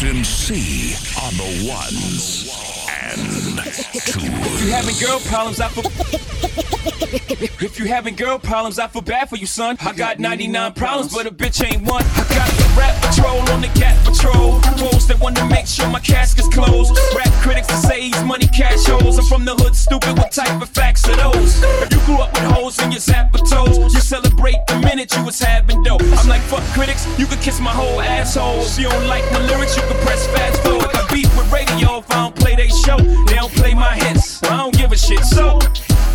Captain C on the ones and twos. If you having girl problems, I feel. If you having girl problems, I feel bad for you, son. I got 99 problems, but a bitch ain't one. I got the rap patrol on the cat patrol. Trolls that want to make sure my casket's closed. Rap critics that say he's Money Cash Hoes. I'm from the hood, stupid. What type of facts are those? If you grew up with holes in your zapper toes, you celebrate the minute you was having dope. I'm like, fuck critics, you could kiss my whole asshole. If you don't like my lyrics, you can press fast forward. I beef with radio if I don't play they show. They don't play my hits. I don't give a shit. So,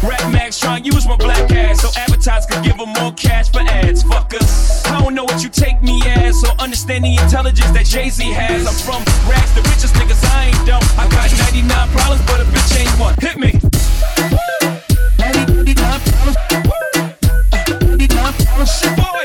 Rap Max trying to use my black ass so advertisers could give them more cash for ads. Fuckers. I don't know what you take me as, so understand the intelligence that Jay Z has. I'm from rags, the richest niggas, I ain't dumb. I got 99 problems, but a bitch ain't one. Hit me. 99 problems. 99 problems. Shit, boy.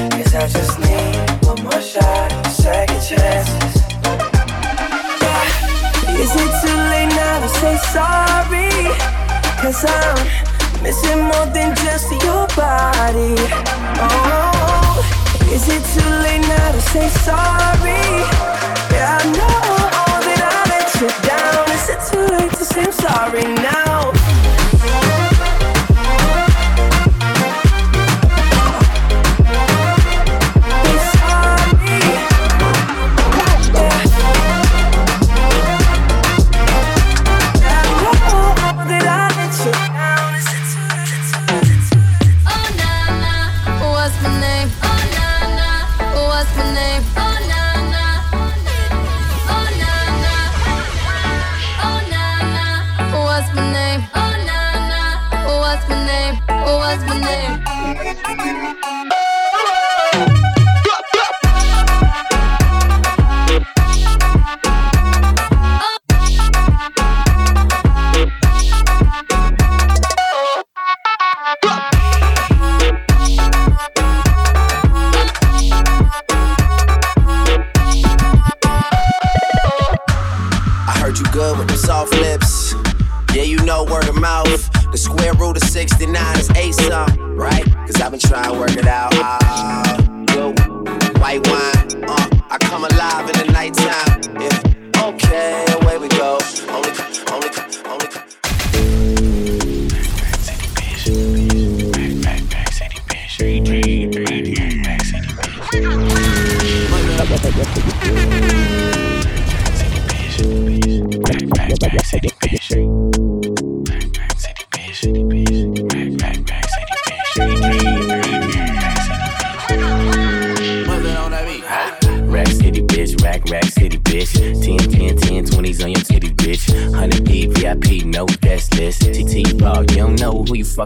I just need one more shot, second chances. Is it too late now to say sorry? Cause I'm missing more than just your body. Oh, is it too late now to say sorry? Yeah, I know all that I let you down. Is it too late to say sorry now?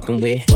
Fucking with.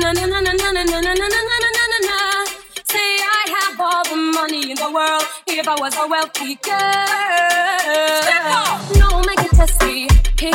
na na na na na na na na na na na na Say I have all the money in the world if I was a wealthy girl. No make it test me. He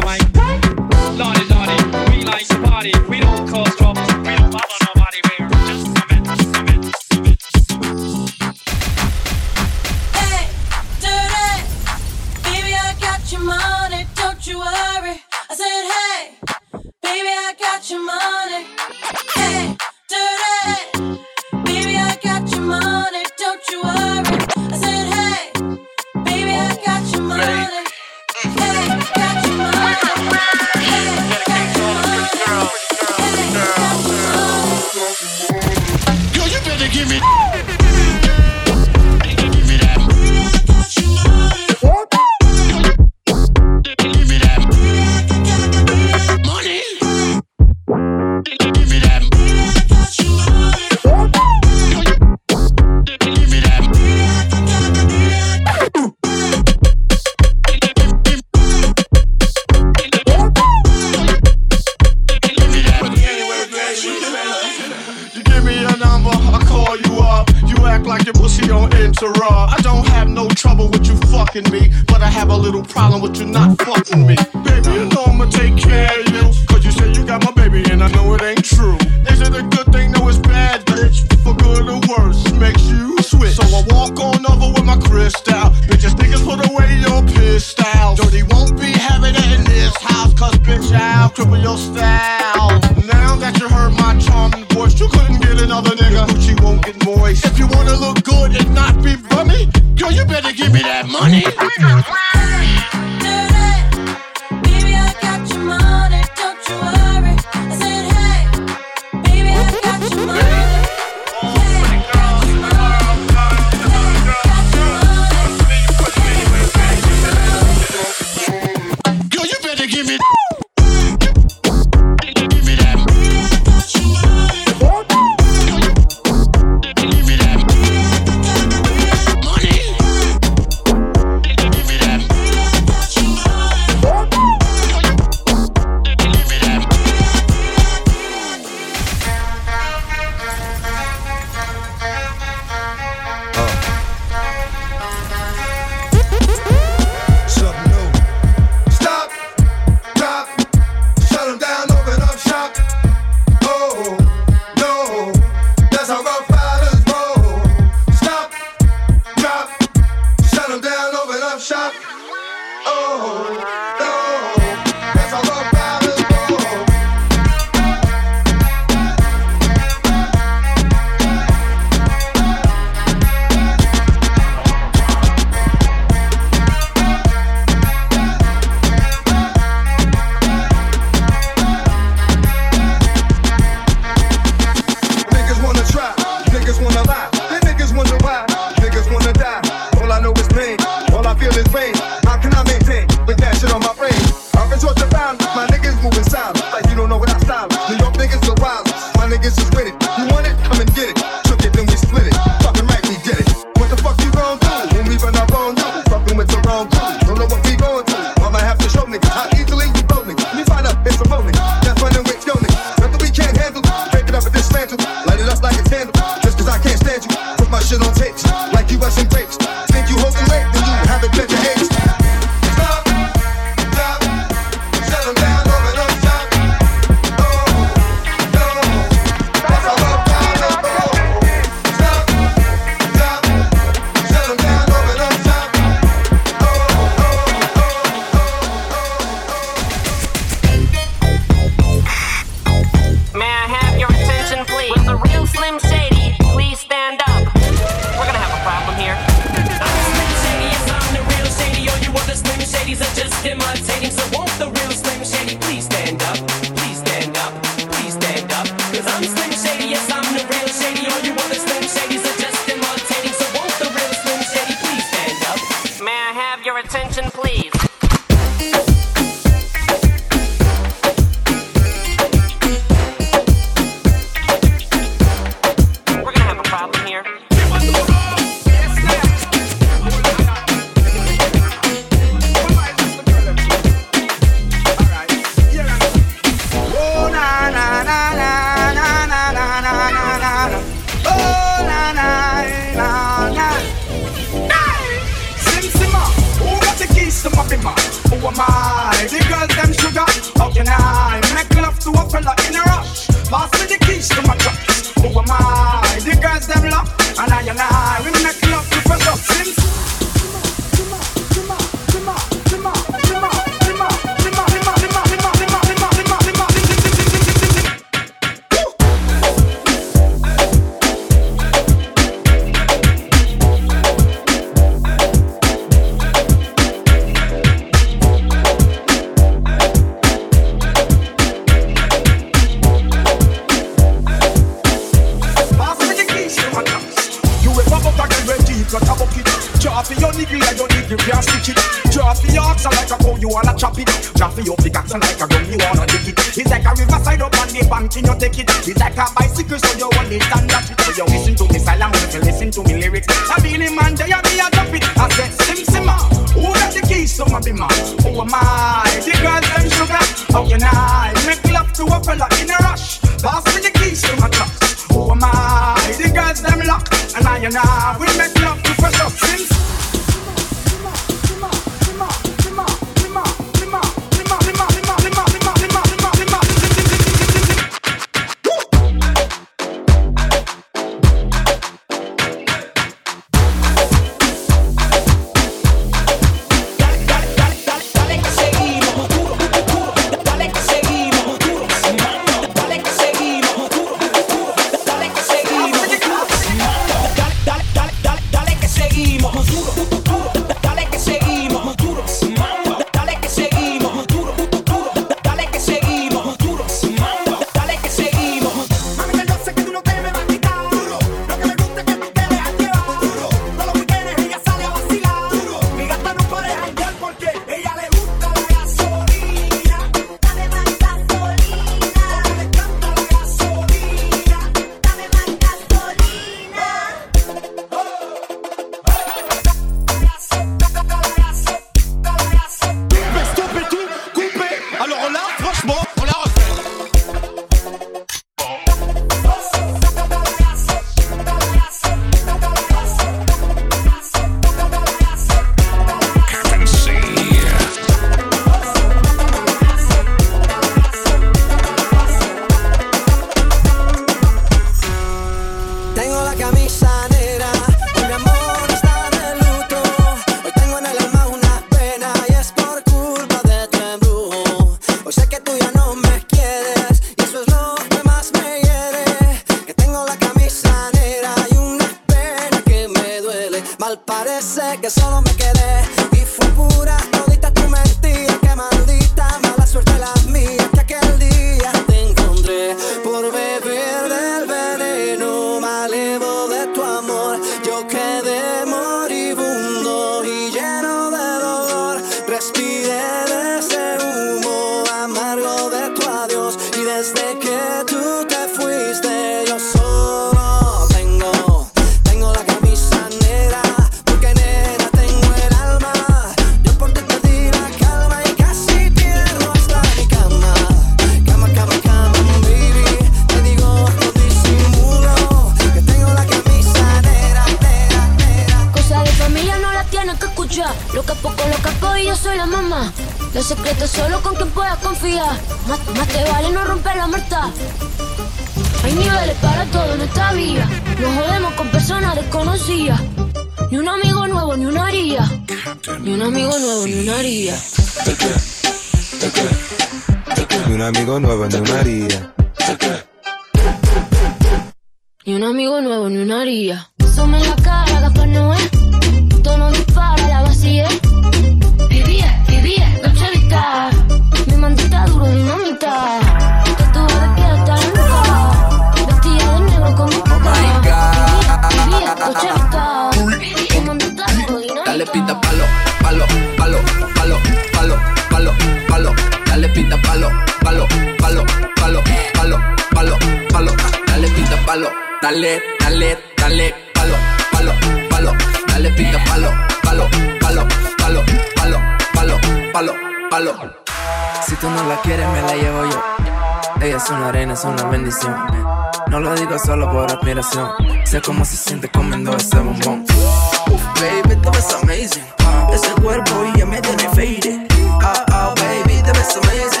Cuerpo ya me tiene faded. Ah, ah, baby, te ves amazing.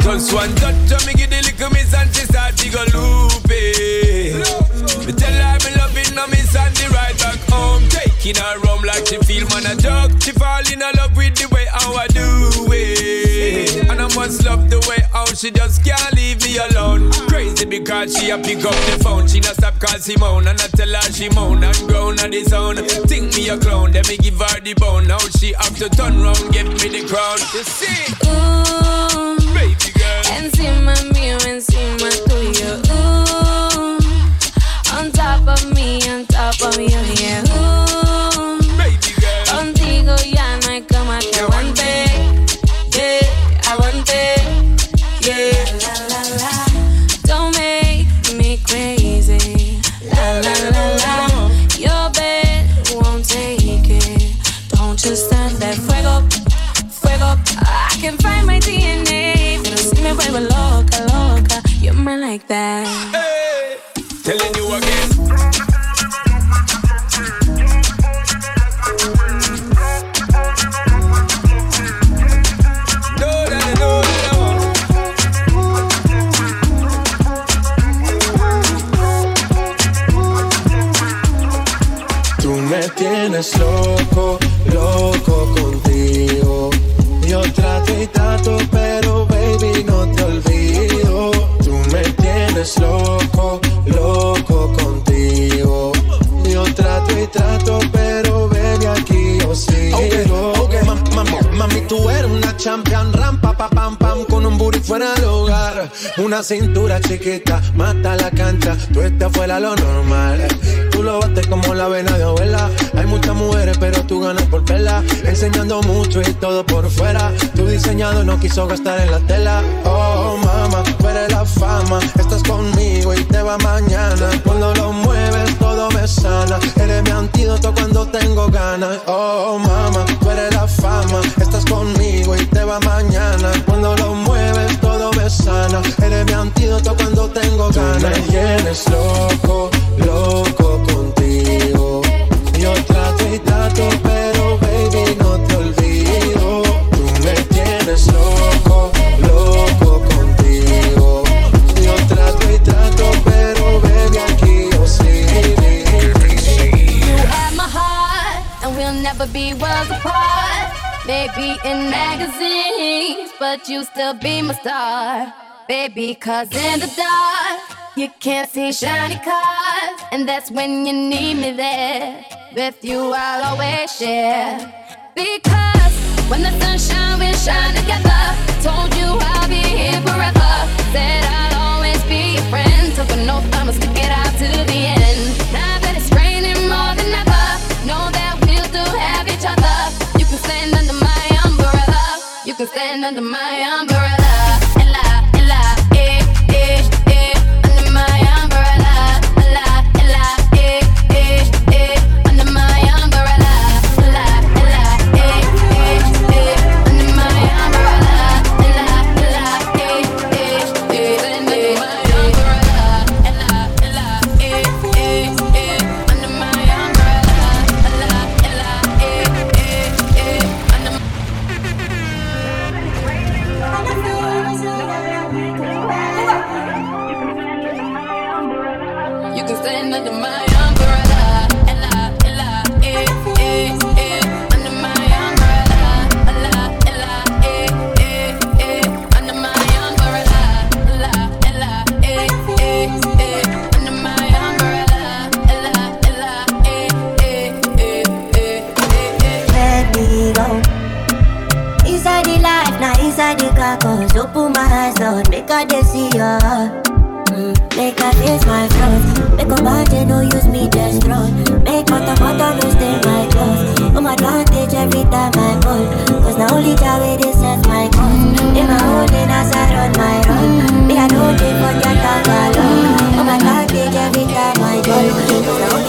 Just one touch of me give the little miss and she start to go. Taking her home like she feel man a joke. She fall in love with the way how I do it. And I must love the way how she just can't leave me alone. Crazy because she a pick up the phone. She not stop call Simone and I tell her she moan and groan on the sound. Think me a clown, then me give her the bone. Now she have to turn round, give me the crown. You see? Ooh, Baby girl. encima mío, encima tuyo. Ooh, on top of me, on top of you, yeah. Champion, rampa, pa, pam, pam, con un booty fuera del hogar. Una cintura chiquita, mata la cancha, tú estás fuera lo normal. Tú lo bates como la vena de abuela. Hay muchas mujeres, pero tú ganas por vela. Enseñando mucho y todo por fuera. Tu diseñado no quiso gastar en la tela. Oh, mama, eres la fama. Estás conmigo y te va mañana. Cuando lo mueves, todo me sana. Eres mi antídoto cuando tengo ganas. Oh, mama, tú eres la fama. Estás conmigo y te va mañana. Cuando lo mueves, todo me sana. Eres mi antídoto cuando tengo ganas. me tienes loco still be my star. Baby, cause in the dark, you can't see shiny cars. And that's when you need me there. With you, I'll always share. Because when the sun shines, we shine together. Told you I'll be here forever. Said I'll always be your friend. Took an oath, I'ma stick it out to the end. Now that it's raining more than ever, know that we'll still have each other. You can stand under my umbrella. You can stand under my umbrella. My make I dey see your. Mm, Make I face my flaws. Make a body no use me just strong. Make mata mata no stay my clothes. On my advantage every time I call. Cause now only way they set my cause. In my own lane as I run my run. Me I don't take for that tag alone. On my advantage every time I call. Cause now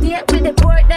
girl up to date,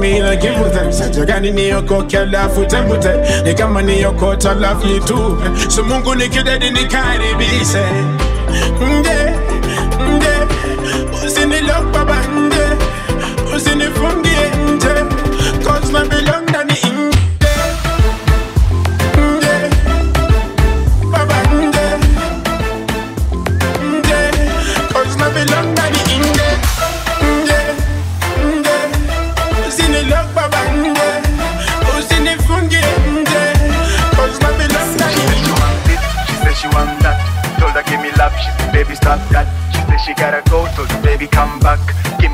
mimi them, saja gani niyokokela fute mute ni kama niyokota lafni too. so mungu nikidedi nikaribise yeah.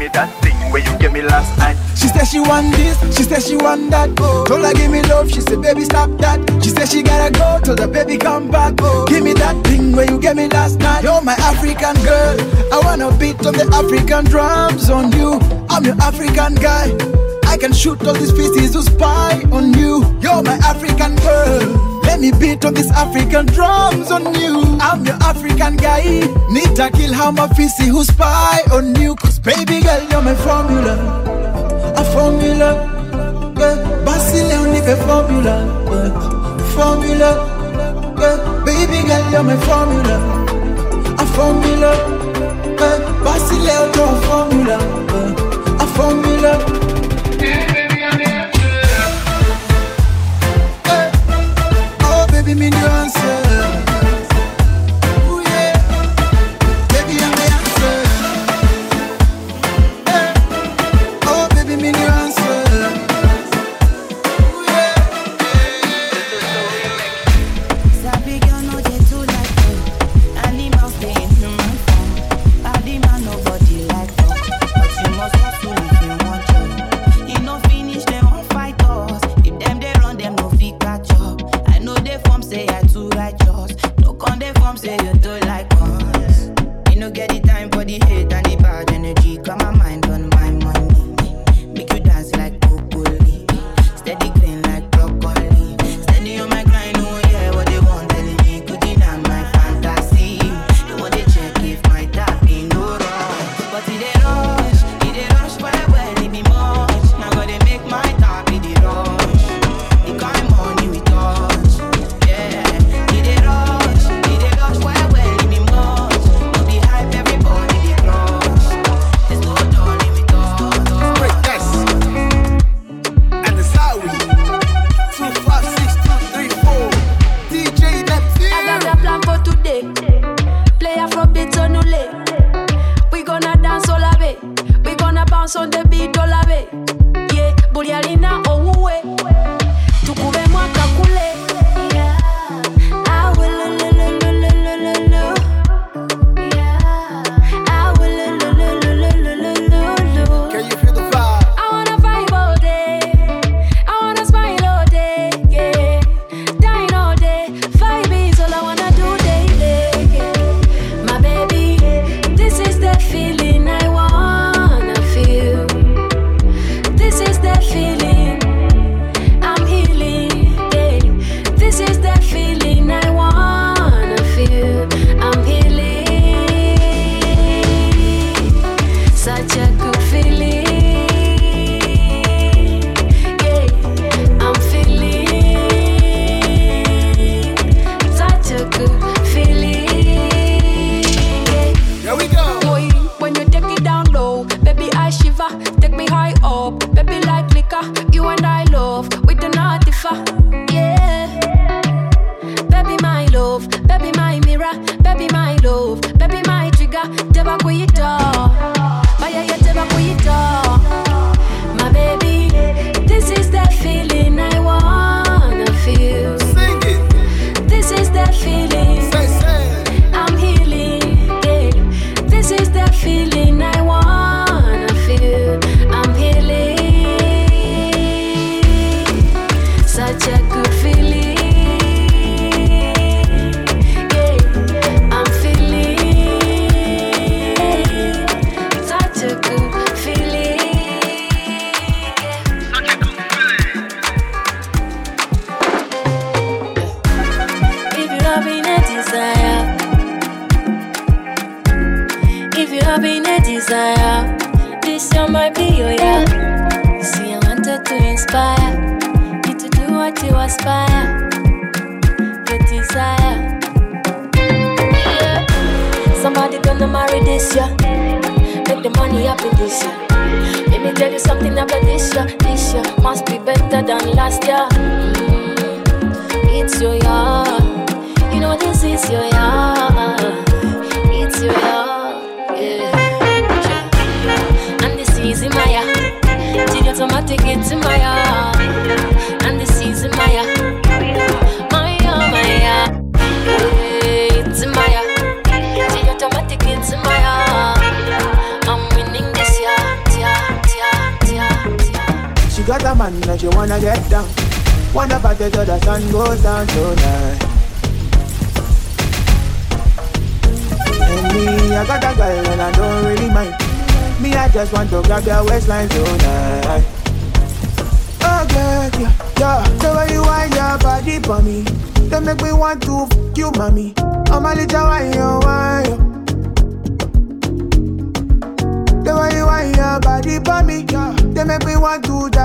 me that thing where you gave me last night. She said she want this, she said she want that. Oh. Told her give me love, she said baby stop that. She said she gotta go Told the baby come back. Oh. Give me that thing where you gave me last night. You're my African girl, I wanna beat on the African drums on you. I'm your African guy. I can shoot all these pieces to spy on you. You're my African girl. Let me beat on these African drums on you. I'm your African guy. Need to kill how my fissy who spy on you. Cause Baby girl, you're my formula, a formula. Yeah. Basile, on est formula, yeah. formula. Yeah. Baby girl, you're my formula, a formula. Yeah. Basile, on est formula, yeah. a formula.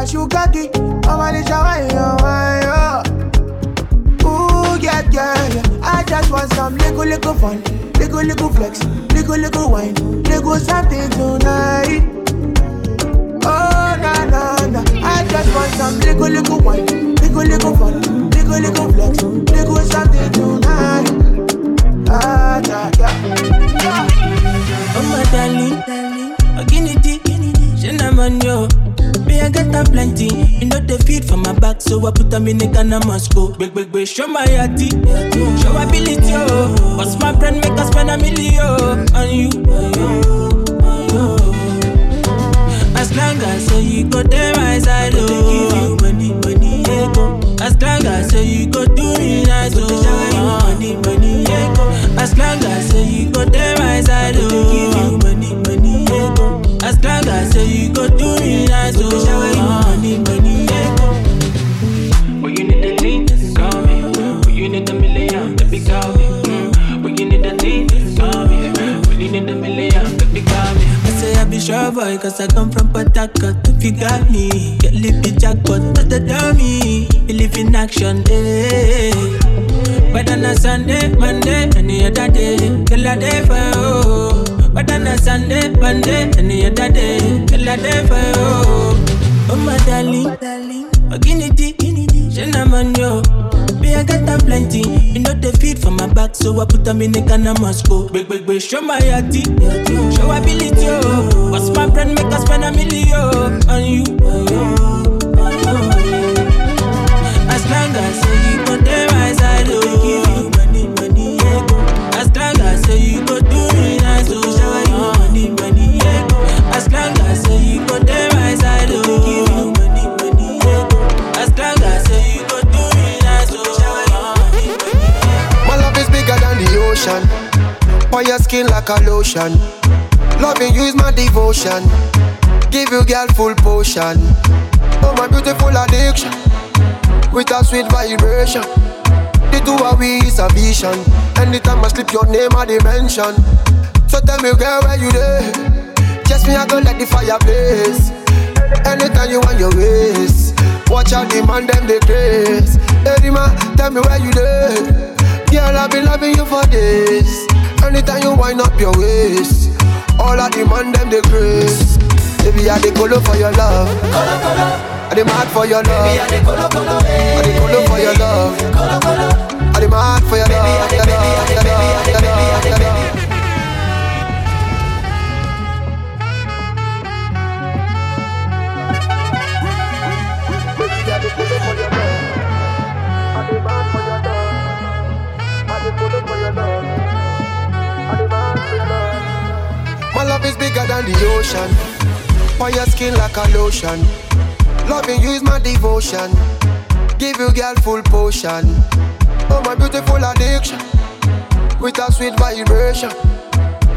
Dash you cocky. I'm a little wine, you. Ooh, yeah, yeah, yeah. I just want some little, little fun. Little, little flex. Little, little wine. Little something tonight. Oh, na, na, na. I just want some little, little wine. Little, little fun. Little, little flex. Little something tonight. Ah, yeah, yeah. yeah. Oh my darling, darling, oh guinea cinnamon yo. I got a plenty, you know the feed for my back, so I put them in the Ghana Moscow. Big big big, show my yati, show ability yo. What's my brand make us spend a million on you? As long as you go there my side, oh. give you money, money, yeah, go. As long as you go do me nice, oh. shower you money, money, yeah, go. As long as you go there my side, oh. give you money, money, go. As long as say you go do me nice, oh. shower you money, money, yeah, go. When you need the lean, call me. When you need a million, baby, call me. Mm. When you need the lean, call me. When you need a million, baby, call me. I say I be sure boy, cause I come from Harcourt. If you got me, get lippy jackpot, not the dummy. Believe in action, eh. Whether on a Sunday, Monday, any other day, till a day for you. But on a Sunday, Monday, any other day, kill a day for you. Oh, my darling, oh, guinea tea, man, yo. Me, I got a plenty. You know the feed for my back, so I put them in the can must go. Big, big, big, show my yati, show ability, yo. What's my brand, make us spend a million on you, on you. As long as you put them eyes, I do. Like a lotion. Loving you is my devotion. Give you girl full potion. Oh my beautiful addiction. With a sweet vibration. The two of we is a vision. Anytime I slip your name I dimension. So tell me girl where you there? Just me I go let the fire blaze. Anytime you want your ways. Watch out the man them they craze. Hey tell me where you there? Girl I've been loving you for days. Anytime you wind up your waist. All the man them they craze. Baby I the color for your love. Color color. I the mad for your love. Baby I the color color. I the color for your love. Color color. I the mad for your love. Your love, your love, your love, your love. My love is bigger than the ocean. On your skin like a lotion. Loving you is my devotion. Give you girl full potion. Oh my beautiful addiction. With a sweet vibration.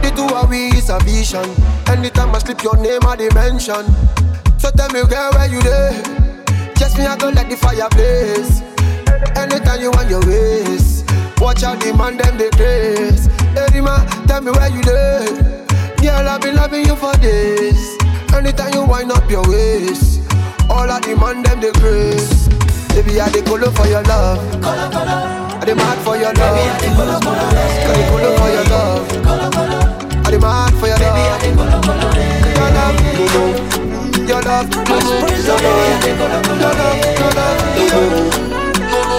The two of we is a vision. Anytime I slip your name I dimension. So tell me girl where you there? Just me I go let the fire blaze. Anytime you want your ways. Watch out the man them they craze. Hey man, tell me where you there? Girl, I've been loving you for days. Anytime you wind up your waist, all of the man them they grace. Baby, I the color for your love. Color, color. I the mad for your love. Baby, I the color, color. I the color for your love. Color, color. I the mad for your love. Baby, I the color, color. Your love, your love, your love, I demand for your love, I demand for your love, Baby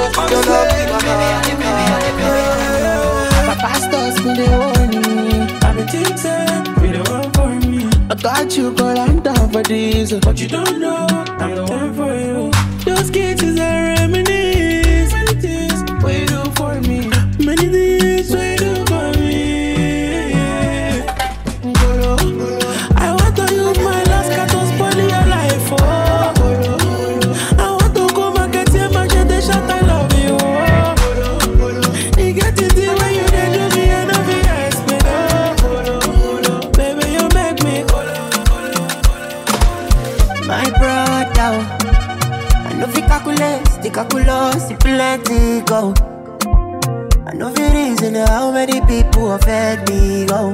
I demand for your love, I demand for your love. My pastors been they warn been thinking, be the one for me. I thought you could land down for this, but you don't know I'm the one for you. Those kisses are reminisce. Brother, I know fi calculate, stick calculus, plenty go. I know fi reason how many people offend me go.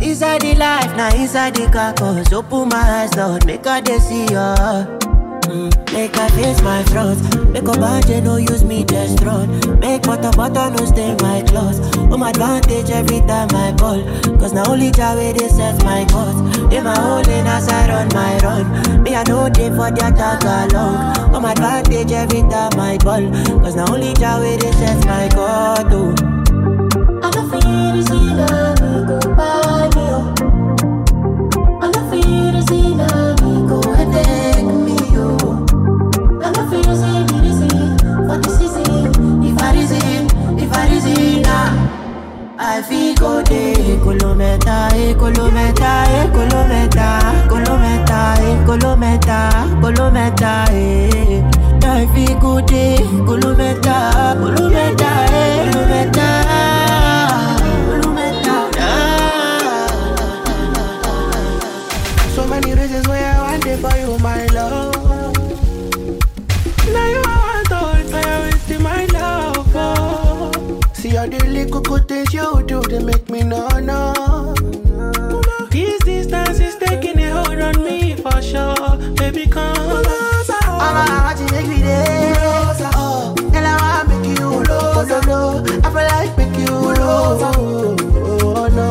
Inside the life, now inside the carcass. Open my eyes, Lord, make I dey see ya. Make I face my flaws. Make a budget, no use me just run. Make butter, butter, no stain my clothes. Home advantage every time I ball. Cause now only Jah way they my cause. In my hole in as I run my run. Me I know they for their tag along. Home advantage every time I ball. Cause now only Jah way they my cause. Oh. I don't feel this I feel go de kolometa, eh, kolometa, eh, kolometa, kolometa, eh, kolometa, kolometa, eh. I feel go de kolometa, kolometa, eh, kolometa. Good things you do, they make me know, no. This distance is taking a hold on me for sure. Baby, come closer. I'm a heart me there. Oh, girl, I wanna make you oh, no. I feel like make you oh, oh, no.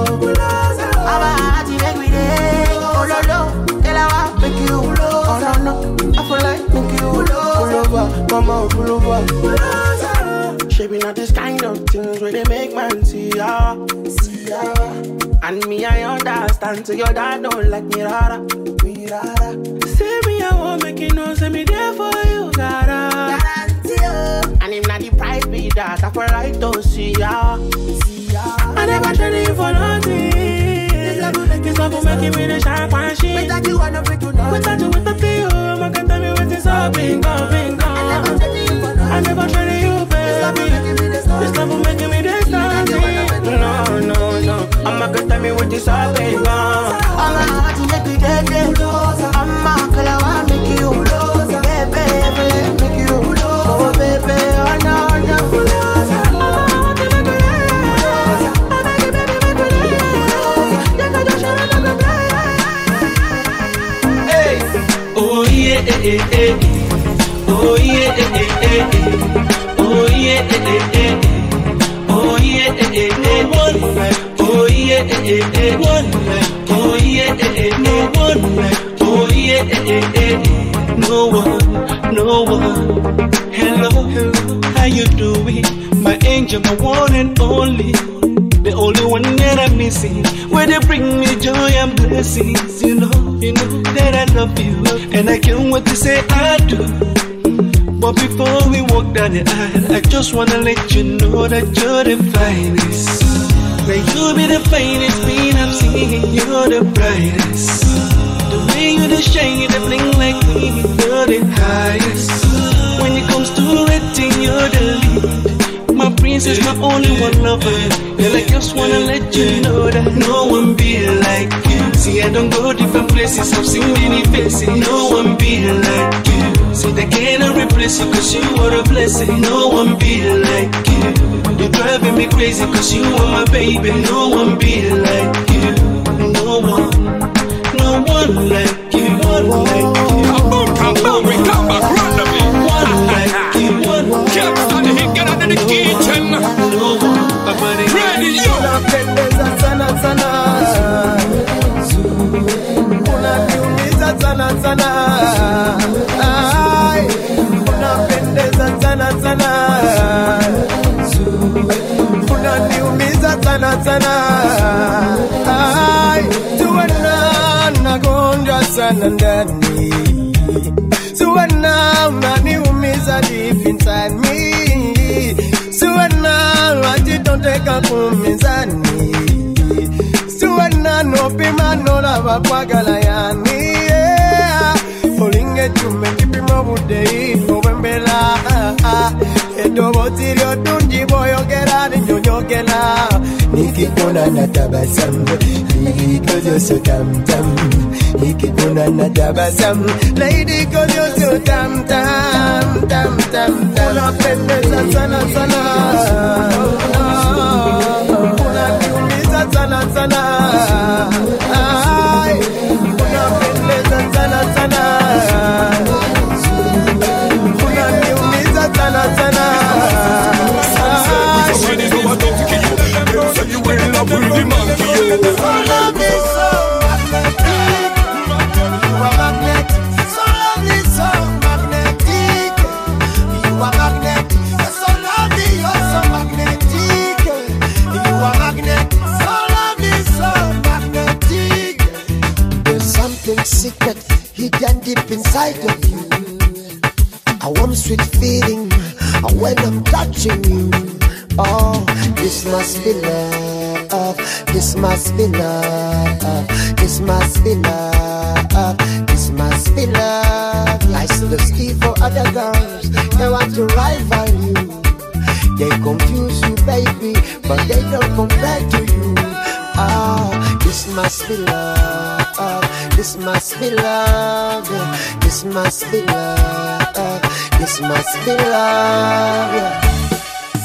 I'm a heart you make me there. Oh, no, no. Girl, I wanna make you oh, no, no. I feel like make you pull over, on, pull over. Shaping out this kind of things where they make man see ya, see ya. And me, I understand, so your dad don't like me, rara, me, rara. Say me, I won't make you know, say me there for you, gotta. And if not the price be that, I feel like to see ya, see ya. I never traded you for nothing. This love will make you love will make me the sharp and shit. Without you, I never do nothing. Without you, without you, man can tell me what is up, bingo, bingo. I never traded you, this love will make me this stop. No, no, no. I'ma tell me what this all day. I'ma have to make you dead. I'ma call I wanna make you lose. Baby, baby, make you lose. Oh, baby, I know, I know. Oh yeah, eh, eh, eh. oh yeah. Eh, eh oh yeah, eh, eh, eh, one oh yeah, eh, eh, eh, one oh yeah, eh, eh, no one oh yeah, eh, eh, eh, eh. no one, no one. Hello, hello, how you doing? My angel, my one and only. The only one that I'm missing. Where they bring me joy and blessings. You know, you know that I love you. And I can't wait to say I do. But before we walk down the aisle, I just wanna let you know that you're the finest. May you be the finest queen I'm seeing, you're the brightest. The way you the shine, you the bling like me, you're the highest. When it comes to rating, you're the lead. My princess, my only one lover. Girl, I just wanna let you know that no one be like you. See, I don't go different places, I've seen many faces. No one be like you. See, they cannot replace you, cause you are a blessing. No one be like you. You're driving me crazy, cause you are my baby. No one be like you. No one, no one like you. One like you. Come on, we come back randomly. One like you. One Can't stop the hit, get out of the kitchen. Ready, yo. Unapendeza sana sana unaniumiza sana sana Ai, sana sana, ai tuwana nagonjwa sana ndani, tuwana unaniumiza deep inside me, tuwana wajitondeka kumizani, tuwana nopima nola wapwagala yani. Olinge chume kipimo budei obembela ah, ah. edobozi lyodun nikipona na tabasamu, nikikozyoso tamtam, nikipona na tabasamu, na idikozyoso tamtam tamtam, unapendeza sana sana, ah, unaniumiza sana sana, sana. Inside of you. A warm, sweet feeling when I'm touching you. Oh, this must be love. This must be love. This must be love. This must be love. I see the for other girls. They want to rival you. They confuse you, baby, but they don't compare to you. Ah, this must be love. This must be love. yeah. This must be love. This must be love. yeah.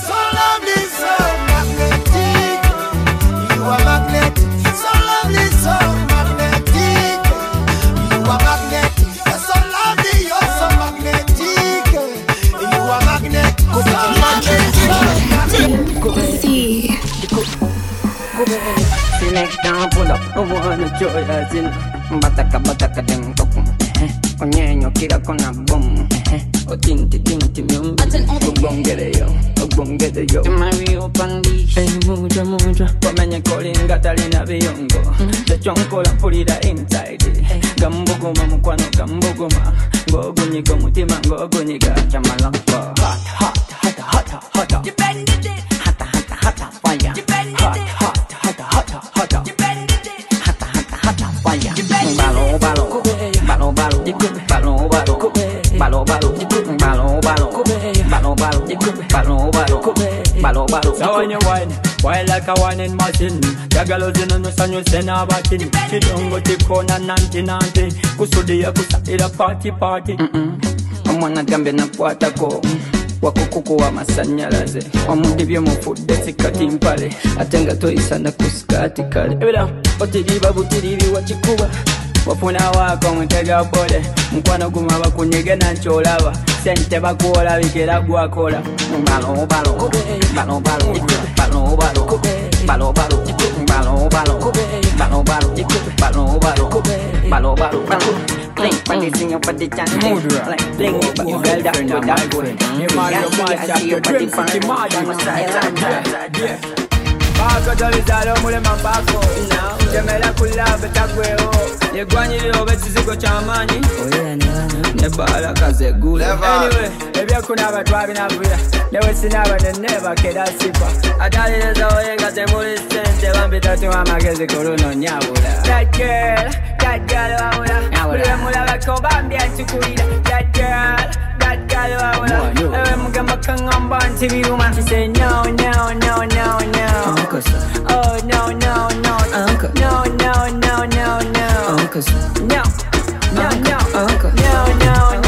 So lovely, so magnetic. You are magnetic. So lovely, so magnetic. You are magnetic. You're so lovely, you're so magnetic. You are magnetic. So lovely, so magnetic. Select down, pull up, silekka pudo hubo chuya sin bataka bataka den kokum onyeño kira kona bom o tinti tinti mium ubongere yo. Oh, ubongere yo. Mario pandish eh. Muja muja pamenya kolinga talina biyongo techonkola pulira inside eh. gambuguma mukwano gambuguma ngogunyiga omutima ngogunyiga kyamalampa hot hot hot hot hot you bend it when you whine, Wild like a one in machine. Jagalo zino nusa nyuse na batin Kidongo tikona nanti nanti Kusudia kusatira party party. Omwana gambe nakwatako wakukuku wa masanyalaze omudibye mufudde sikati mpale ate nga toyisana ku sikati kale ebera otiriba butiribi wakikuba wafunawo akomutega bole mukwano guma bakunyige nankyolaba sente bakuwola bigera gwakola Yeah. baakatolizala omulema mpaako njemera ku lava etagwewo yegwanirira oba ekizigo ky'amaanyi. Ne baalaka zeggula anyway ebyakunaaba twabinavira newesinaaba neneebakera sipa atalirezawoye nga temuli sente bampitatimu amagezi kuluno nyabula. Dajera dajala wabula. Bulemulabako bambya nkikulira. Dajera bad girl, I? No, no. Ewe woman She say no, no, no, no, no. Uncle Oh, no, no, no. Uncle. No, no, no, no, no. Uncle No, no, no. Uncle. No, no, no.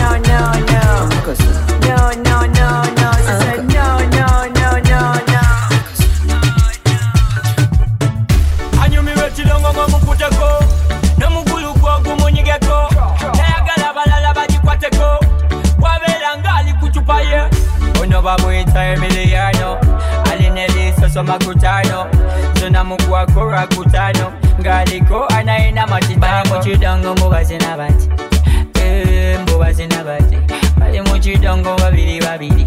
wa muhitaye miliyano alineliso soma kutano zona mukuwa kora kutano ngaliko anayina matitano muchidongo mubazi na bati eh, mubazi na bati bali muchidongo babiri babiri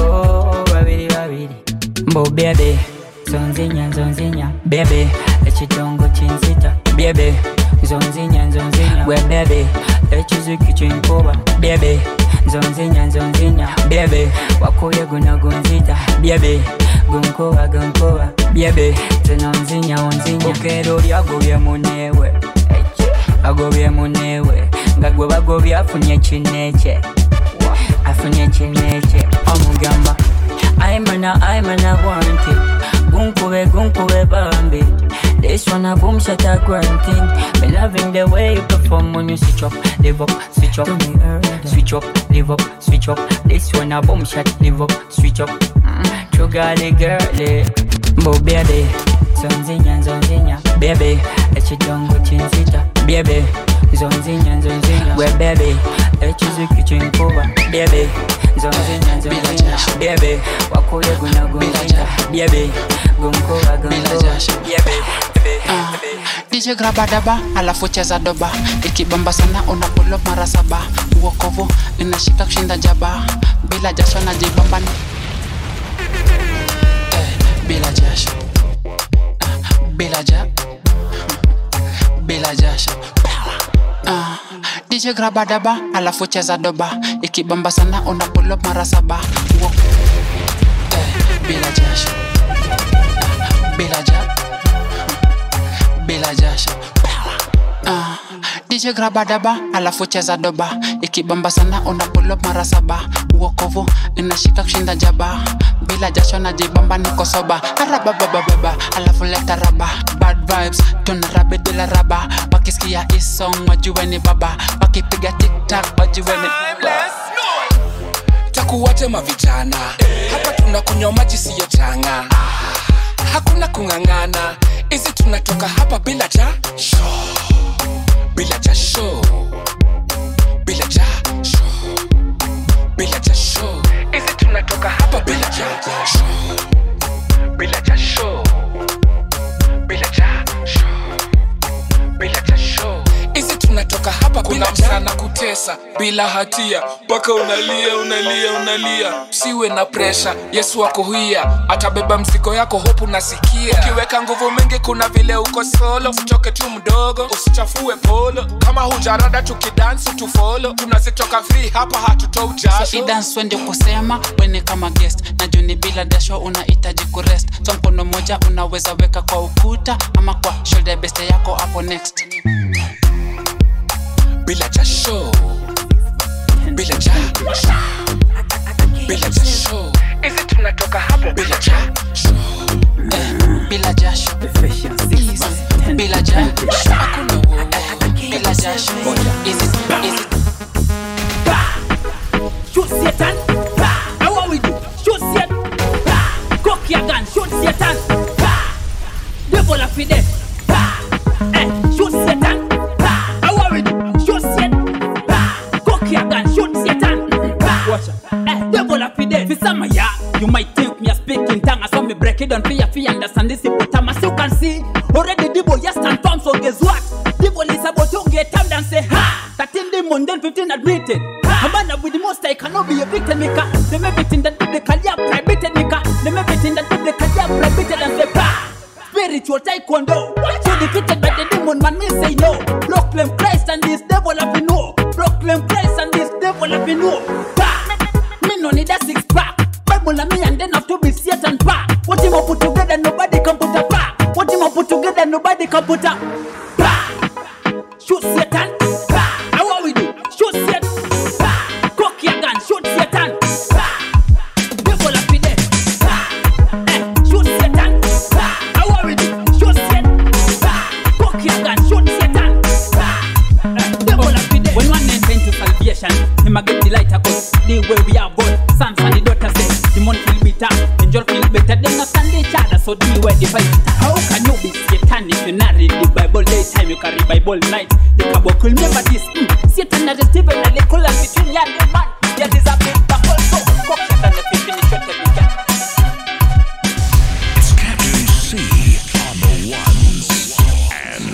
oh babiri babiri mbo bebe zonzinya zonzinya. Bebe ekitongo kinzita bebe zonzinya zonzinya. We bebe ekiziki kinkuba bebe nzonzinya nzonzinya byebe wakubye guno gunzita. Byebe gunkuba gunkuba byebe zino nzinya onzinya okeera oli agobye muneewe agobye muneewe nga gwe bagobye afunye kineekye afunye kineekye omugamba aimana aimana bwanti wanti gunkube gunkube bambi. This one a boom shot a grunting. Me loving the way you perform when you switch up, live up, switch up. Switch up, live up, switch up. This one a boom shot, live up, switch up. Mm, True girly girly. Bo baby. Zonzinya zonzinya. Baby. Echidongo chinzita. Baby nzonzinya nzonzinya we bebe eh, ekizuki kinkuba byebe nzonzinya nzonzinya byebe wakule guna gunzinya byebe gunkuba gunkuba. Byebe ah. DJ graba daba alafu cheza doba. Ikibamba sana unapolo mara saba. Uokovu ninashika kushinda jaba. Bila jasho najibamba eh, bila jasho. Ah, bila ja bila jasho. Ah, DJ graba daba alafu cheza doba. Ikibamba sana unapulo mara saba. Eh, bila jasho DJ grabadaba alafu cheza doba. Ikibamba sana unapolo mara saba. Uokovu inashika kushinda jaba. Bila jasho na jibamba niko soba. Arababababa alafu leta raba. Bad vibes tuna raba. Wakisikia isong wajue ni baba. Wakipiga tiktak wajue ni mavijana eh. hapa tunakunywa maji siyo changa. Hakuna kung'ang'ana. Izi tunatoka hapa bila ja bila jasho bila jasho bila jasho hizi tunatoka hapa bila jasho bila jasho bila jasho bila jasho hizi tunatoka hapa kuna msana kutesa bila hatia. Mpaka unalia unalia unalia. Siwe na presha yesu akohia atabeba mzigo yako hopu nasikia ukiweka nguvu mingi kuna vile uko solo. Usichoke tu mdogo usichafue polo. Kama hujarada tukidansi tufolo tunazitoka free hapa hatutoi so wende kusema wene kama guest. Na juni bila dasho unahitaji kurest. So mkono moja unaweza weka kwa ukuta ama kwa shoulder beste yako hapo next bila cha show. Bila cha show. Bila cha show. Hizi tunatoka hapo bila cha show. Bila jasho. Bila jasho. Hakuna woga. Bila jasho. Hizi hizi Shoot Satan. How are we do? Shoot Satan. Cock your gun. Shoot Satan. Devil of death. Devil up with. For some ya, you might think me a speaking tongue. I saw me break it down for ya, you understand this hippopotamus. You can see already the boy just stand firm. So guess what? The boy is about to get time and say ha. 13 demon, then 15 admitted. A man up with the most I cannot be evicted, Mika. Them everything that biblical, yeah, prohibited, Mika. Them everything that biblical, yeah, prohibited, and say, bah! Spiritual taekwondo. So defeated by the demon, man, me say no. Proclaim Christ and this devil up in no. Proclaim Christ and this devil up in no. Bah! No need a six pack. Bible and me and then have to be Satan pack. What him up put together, nobody can put a pack. What him up put together, nobody can put a pack. Shoot You carry Bible night. The caboclo remember this. Mm. Satan and the Stephen and the color between you and the man. There is a big battle, so cock it and the fifteen is shot every. It's Captain C on the ones and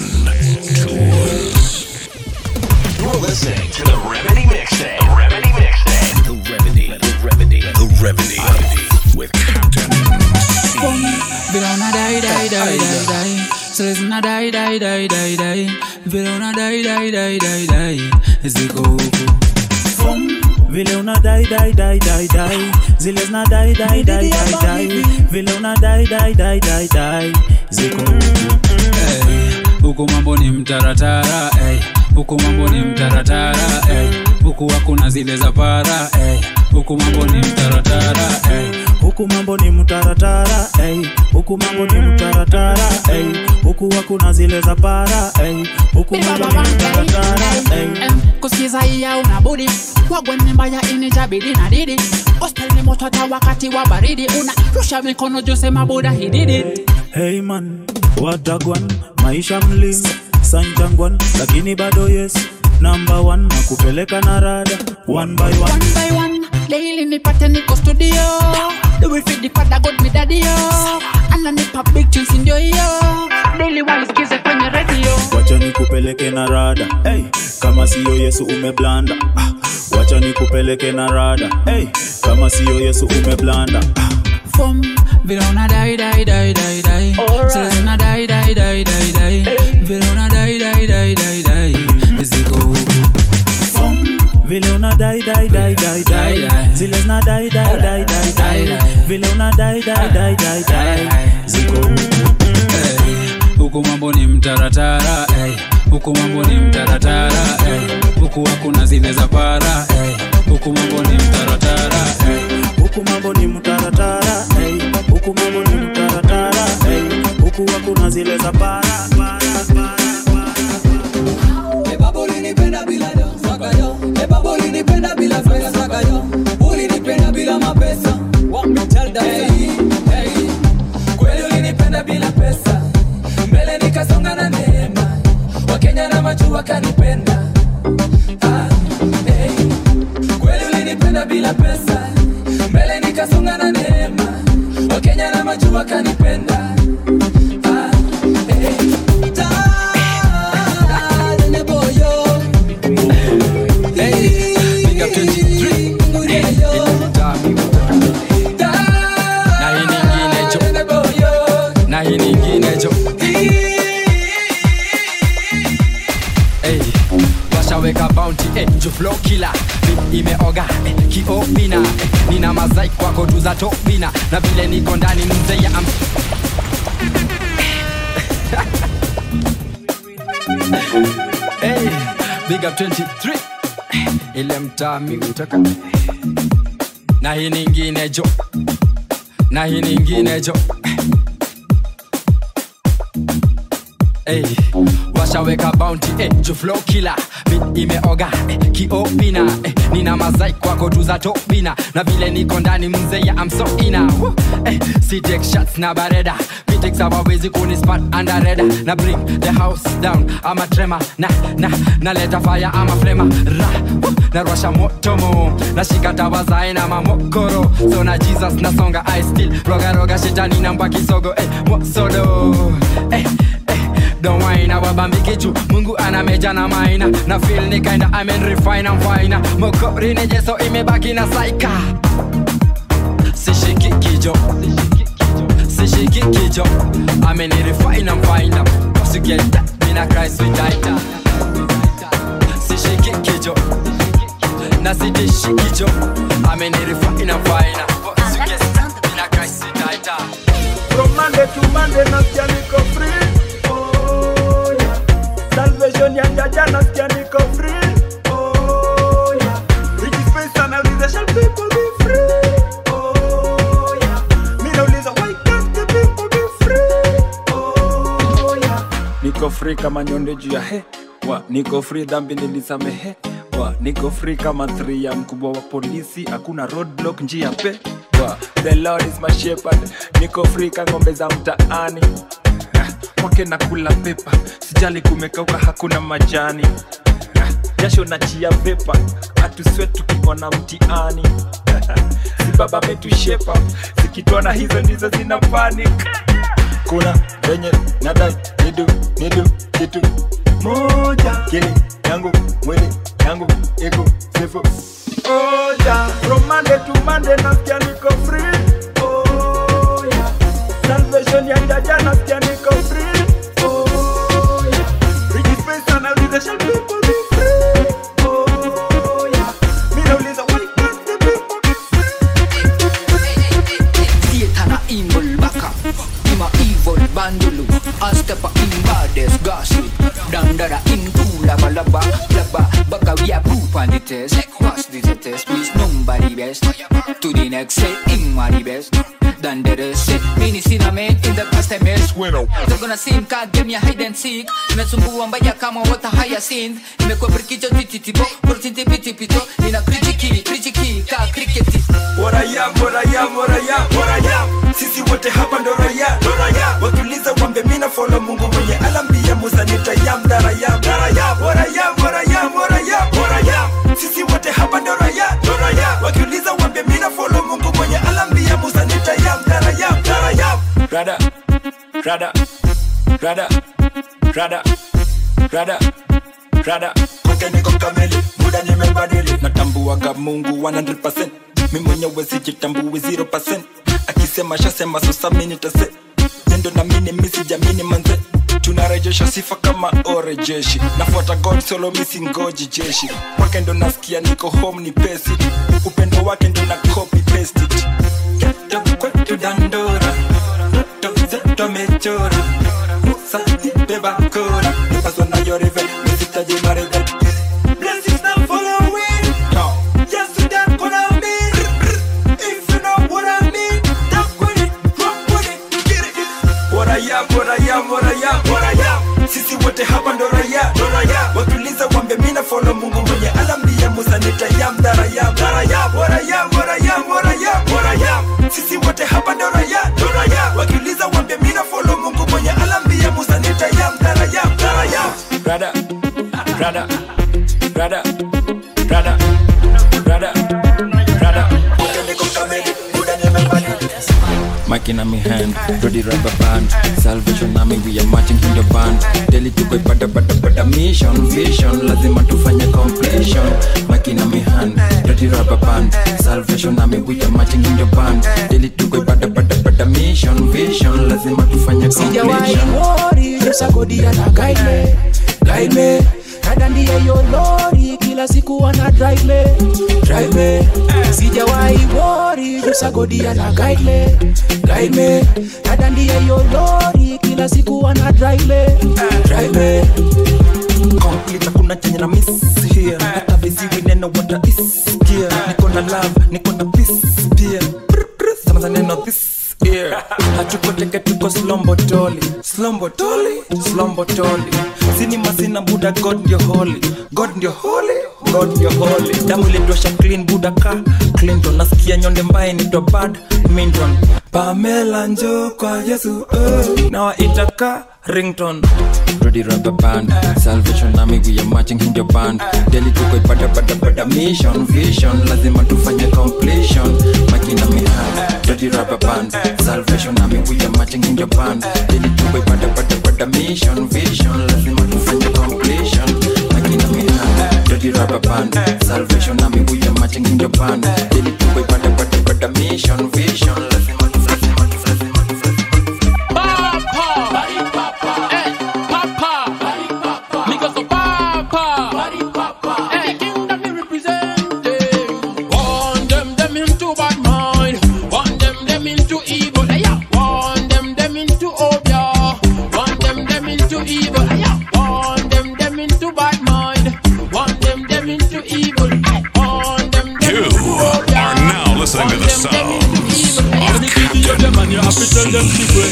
twos. You're listening to the Remedy Mixtape. The Remedy Mixtape. The Remedy, the Remedy, the Remedy with Captain C. Verona die die die die die Selezna die die die die die Verona unadai dai dai dai dai Ziko huku Vile una dai dai dai dai dai Zile zina dai dai dai dai dai Vile una dai dai dai dai dai Ziko huku mambo ni mtaratara hey. Huku mambo ni mtaratara hey. Huku hakuna zile za para hey. Huku mambo ni mtaratara hey. Huku mambo ni mtaratara. Huku mambo ni mtaratara. Huku hakuna zile za para. Huku mambo ni mtaratara kusikiza iya unabudi wagwene mbaya inijabidi na didi hospitali ni moto hata wakati wa baridi unarusha mikono jusema buda hididi Hey man, watagwan maisha mlim sanjangwan, lakini bado yes number one na kupeleka na rada. One by one. one by one daily nipate niko studio. Do we feed the father god with daddy yo. Ananipa big tunes ndio hiyo daily waisikize kwenye radio. Wacha nikupeleke na rada. Hey, kama siyo Yesu umeblanda. Ah, wacha nikupeleke na rada. Hey, kama siyo Yesu umeblanda. Ah. Fum, vile una dai dai dai dai dai Selezna dai dai dai dai dai Vile una dai dai dai dai Vile una dai dai dai dai dai Zile zina dai dai dai dai dai Vile una dai dai dai dai dai Ziko huku Hey, mambo ni mtaratara hey. Huku mambo ni mtaratara hey. Huku hakuna zile za para. Huku mambo ni mtaratara. Huku mambo ni mtaratara. Huku mambo ni mtaratara. Huku hakuna zile za para ulinipenda bila fedha saka yo Ulinipenda bila mapesa. Want me tell that hey, hey. Kweli ulinipenda bila pesa. Mbele nikasonga na neema. Wakenya na machu wakanipenda. Ah, bila pesa. Mbele nikasonga na neema. Wakenya na machu wakanipenda flow killer. Imeoga kiopina. Eh, nina mazai kwako tuza topina na vile niko ndani mzee ya am hey, big up 23 ile mtami utaka na hii ningine jo. Na hii ningine jo. Hey, washaweka bounty hey, juflo kila bit imeoga eh, kiopina. Eh, nina mazai kwako tuza topina na vile niko ndani mzee ya amsoina eh, si shots na bareda. Critics hawawezi kunispat under reda na bring the house down ama trema na na naleta fire ama flema ra woo, narwasha motomo nashika tawa zae na mamokoro. So na jesus nasonga i still roga roga shetani namba kisogo. Eh, mosodo eh, Don't whine wabambi kichu mungu ana meja na maina. Na feel ni kinda amen refine and fine mokori ni jeso imebaki na saika. Sishiki kijo. Sishiki kijo. Amen refine and fine cause you get mina christ with tighter sishiki kijo. Na sidishi kijo. Amen refine and fine cause you get mina christ with tighter From Monday to Monday nasikia niko free. Salvation ya jaja nasikia niko free. Free? Kama nyonde juu ya he. Wa niko free dhambi nilisamehe. Wa niko free kama three ya mkubwa wa polisi. Hakuna roadblock njia pe. The lord is my shepherd. Niko free ka ng'ombe za mtaani Kwake na kula pepa. Sijali kumekauka hakuna majani. Jasho na chia vepa hatuswe tukiona mtiani. Sibaba metushepa zikitona hizo ndizo zina panic. Kuna venye nadai nidu nidu kitu. Moja. Kili yangu mwili yangu iko sifu. Oja, from Monday to Monday nasikia niko free. Oh, yeah. Salvation ya jaja nasikia free. Oh, yeah. Rich space anauliza shall people be free? Oh, yeah. Mi nauliza why can't people be Satan a evil baka Him a evil bandulu. A step a in baddest gossip. Dandara in cool lava lava Lava baka we a poop on the test. Pass the test? Please nobody best. To the next set him a best Than did rest. Shit Mini cinnamon in the customers They're gonna see him can't give me a hide and seek. Imesumbua mbaya kama wata hyacinth Imekuwa brikicho tititibo Portinte pitipito Nina kritiki kritiki ka kriketi What I am, what I am, what I am, what I am. Sisi wote hapa ndo raya, darayam. Rada, rada, rada, rada, rada, rada. Kwake niko kamili, muda nimebadili. Natambuaga Mungu 100%. mimi mwenyewe sijitambui 0%. Akisema shasema sasa mimi nitase. Nendo na mimi mimi sijamini manze. Tunarejesha sifa kama orejeshi. Nafuata God solo mimi singoji jeshi. Kwake ndo nasikia niko home ni pesi. Upendo wake ndo na copy paste it. Geto kwetu dandora tumechora sani bebakora paswa nayo rive misitaji marega sisi wote hapa ndo raya watuliza wambe mina folo mungu mwenye alambia musa nitayam darayam sisi wote hapa ndo raya ready rubber band. Salvation Army we are marching in the band. Daily tuko ipata pata pata mission Vision, lazima tufanye completion. Mic in my hand, rubber band. Salvation Army we are marching in the band. Daily tuko ipata pata pata mission Vision, lazima tufanye sijawahi worry wori yusagodia na guide me guide me. Kada ndiye yo lori kila siku wana drive me drive me. Sijawahi wori yusagodia na guide me guide me. Dada ndiye yo lori kila siku wana drive me drive me. Complete hakuna chenye na miss here. Hata viziwi neno wataisikia niko na love niko slombo toli slombotoli slombotoli sinima sina buda god ndio holy. God ndio holy god your holy. Damu ilitosha clean buda ka clinton nasikia nyonde mbaye nitwa bad minton pamela njo kwa yesu oh. nawaitaka rington Ready rubber band Salvation army we are marching in your band. Daily tuko ibada bada bada mission Vision. Lazima tufanye completion. Makina mi hand Ready rubber band Salvation army we are marching in your band. Daily tuko ibada bada bada mission Vision. Lazima tufanye completion. Makina mi hand Ready rapa salvation na miguu ya machinginjo band ilituba mission vision. Lazima them the way.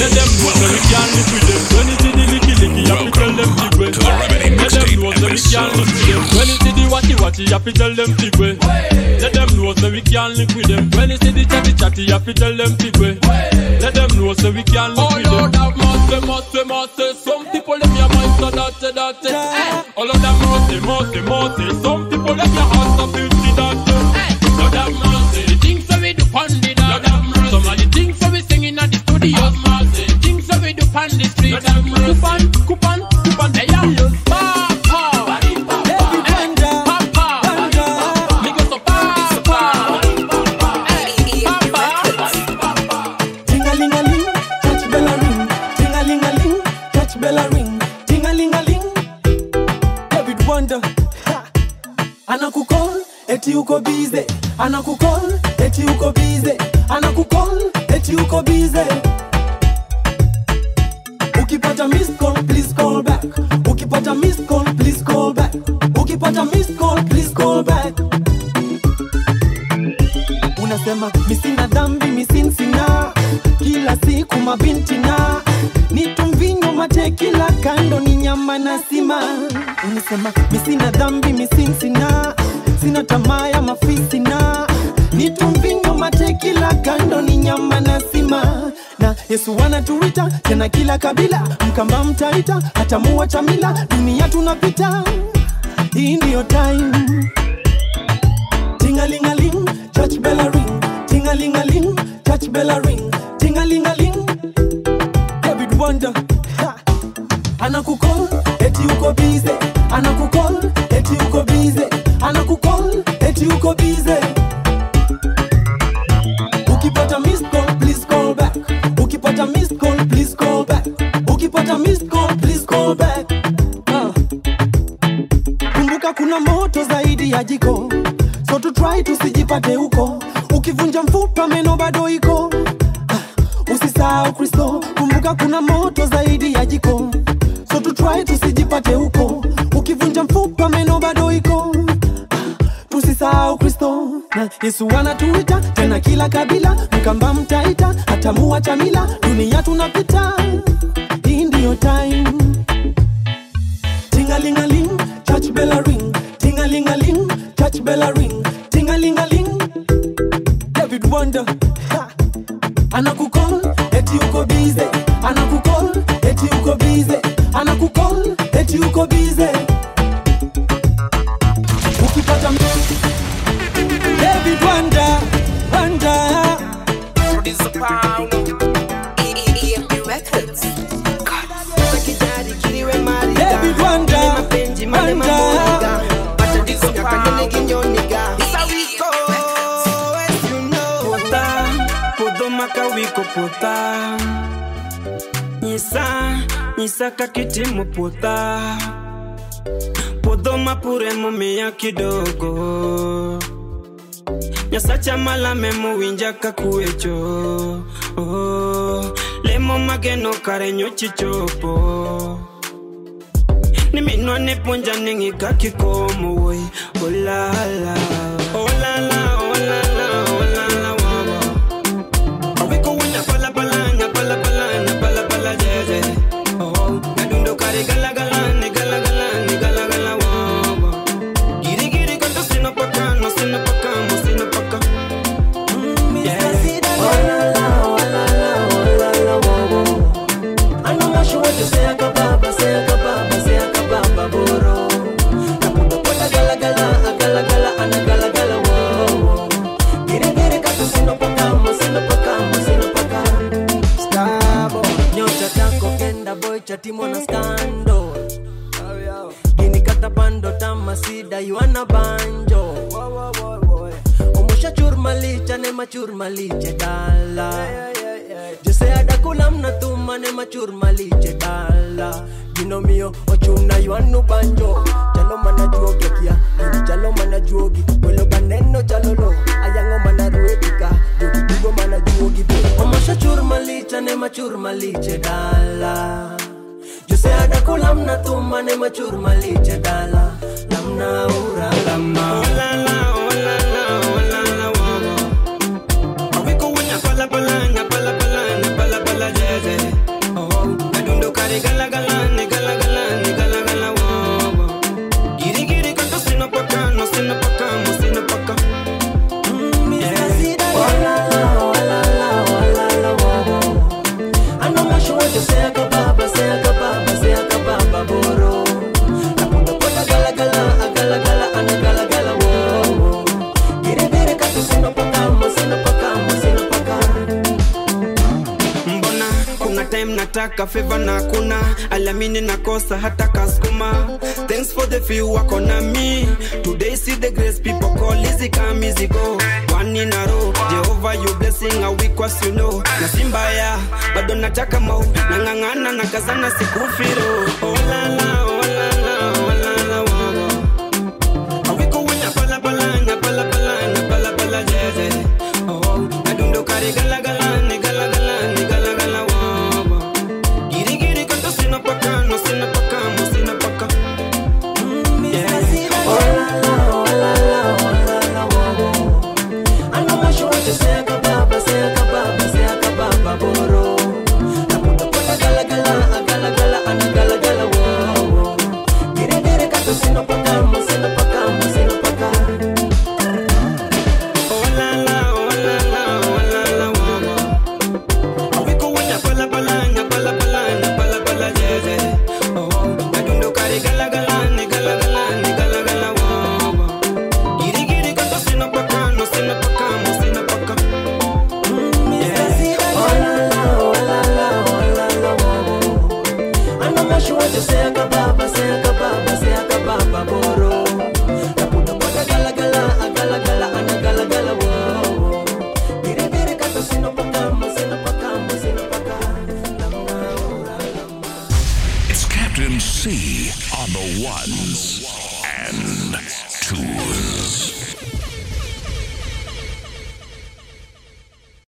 Let them know that we can't live with them. When you see the licky licky, you have to tell them the way. Let them know that we can't live with them. When you see the watty watty, you have to tell them the way. Let them know that we can't live with them. When you see the chatty chatty, you have to tell them the way. Let them know that we can't live with them. Oh Lord, have mercy, mercy, mercy. Some people let your mind so dirty, dirty. All of them mercy, mercy, mercy. Some people let your heart so filthy, eti uko bize. Anakukol, eti uko bize. Anakukol, eti uko bize. Back. Ukipata miss call, please call back. Ukipata miss call, please call back. unasema misina dhambi misinsina kila siku mabinti na nitumvinyo mate kila kando ni nyama na sima unasema misina dhambi misinsina sina tamaa ya mafisina, nitumvinyo mate kila kando ni nyama na sima na yesu anatuita tena kila kabila mkamba mtaita hatamua chamila dunia tunapita hii ndiyo time Ting-a-ling-a-ling, touch bell. Ting-a-ling-a-ling, bell ring. Ting-a-ling-a-ling, David Wonder. Ha. Anakukol, eti uko bize. Anakukol, eti uko bize. Anakukol, eti uko bize. Kumbuka kuna moto zaidi ya jiko. So to try tusijipate huko. Ukivunja mfupa meno bado iko. Ah, usisahau kristo. Kumbuka kuna moto zaidi ya jiko. So to try tusijipate huko. Ukivunja mfupa meno bado iko. Ah, tusisahau kristo. Na yesu anatuita tena kila kabila mkamba mtaita hatamua chamila dunia tunapita. Hii ndiyo time bell a ring. Ling david wonder. Anakukol eti uko bize anakukol eti uko bize anakukol eti uko bize Saka kitimo puotha Puodho mapure momiya kidogo. Nyasacha malame mowinja ka kwecho oh, Lemo mageno kare nyochi chopo. Ni minwa ne puonja ni ng'i kakikomo woy Olala. oh,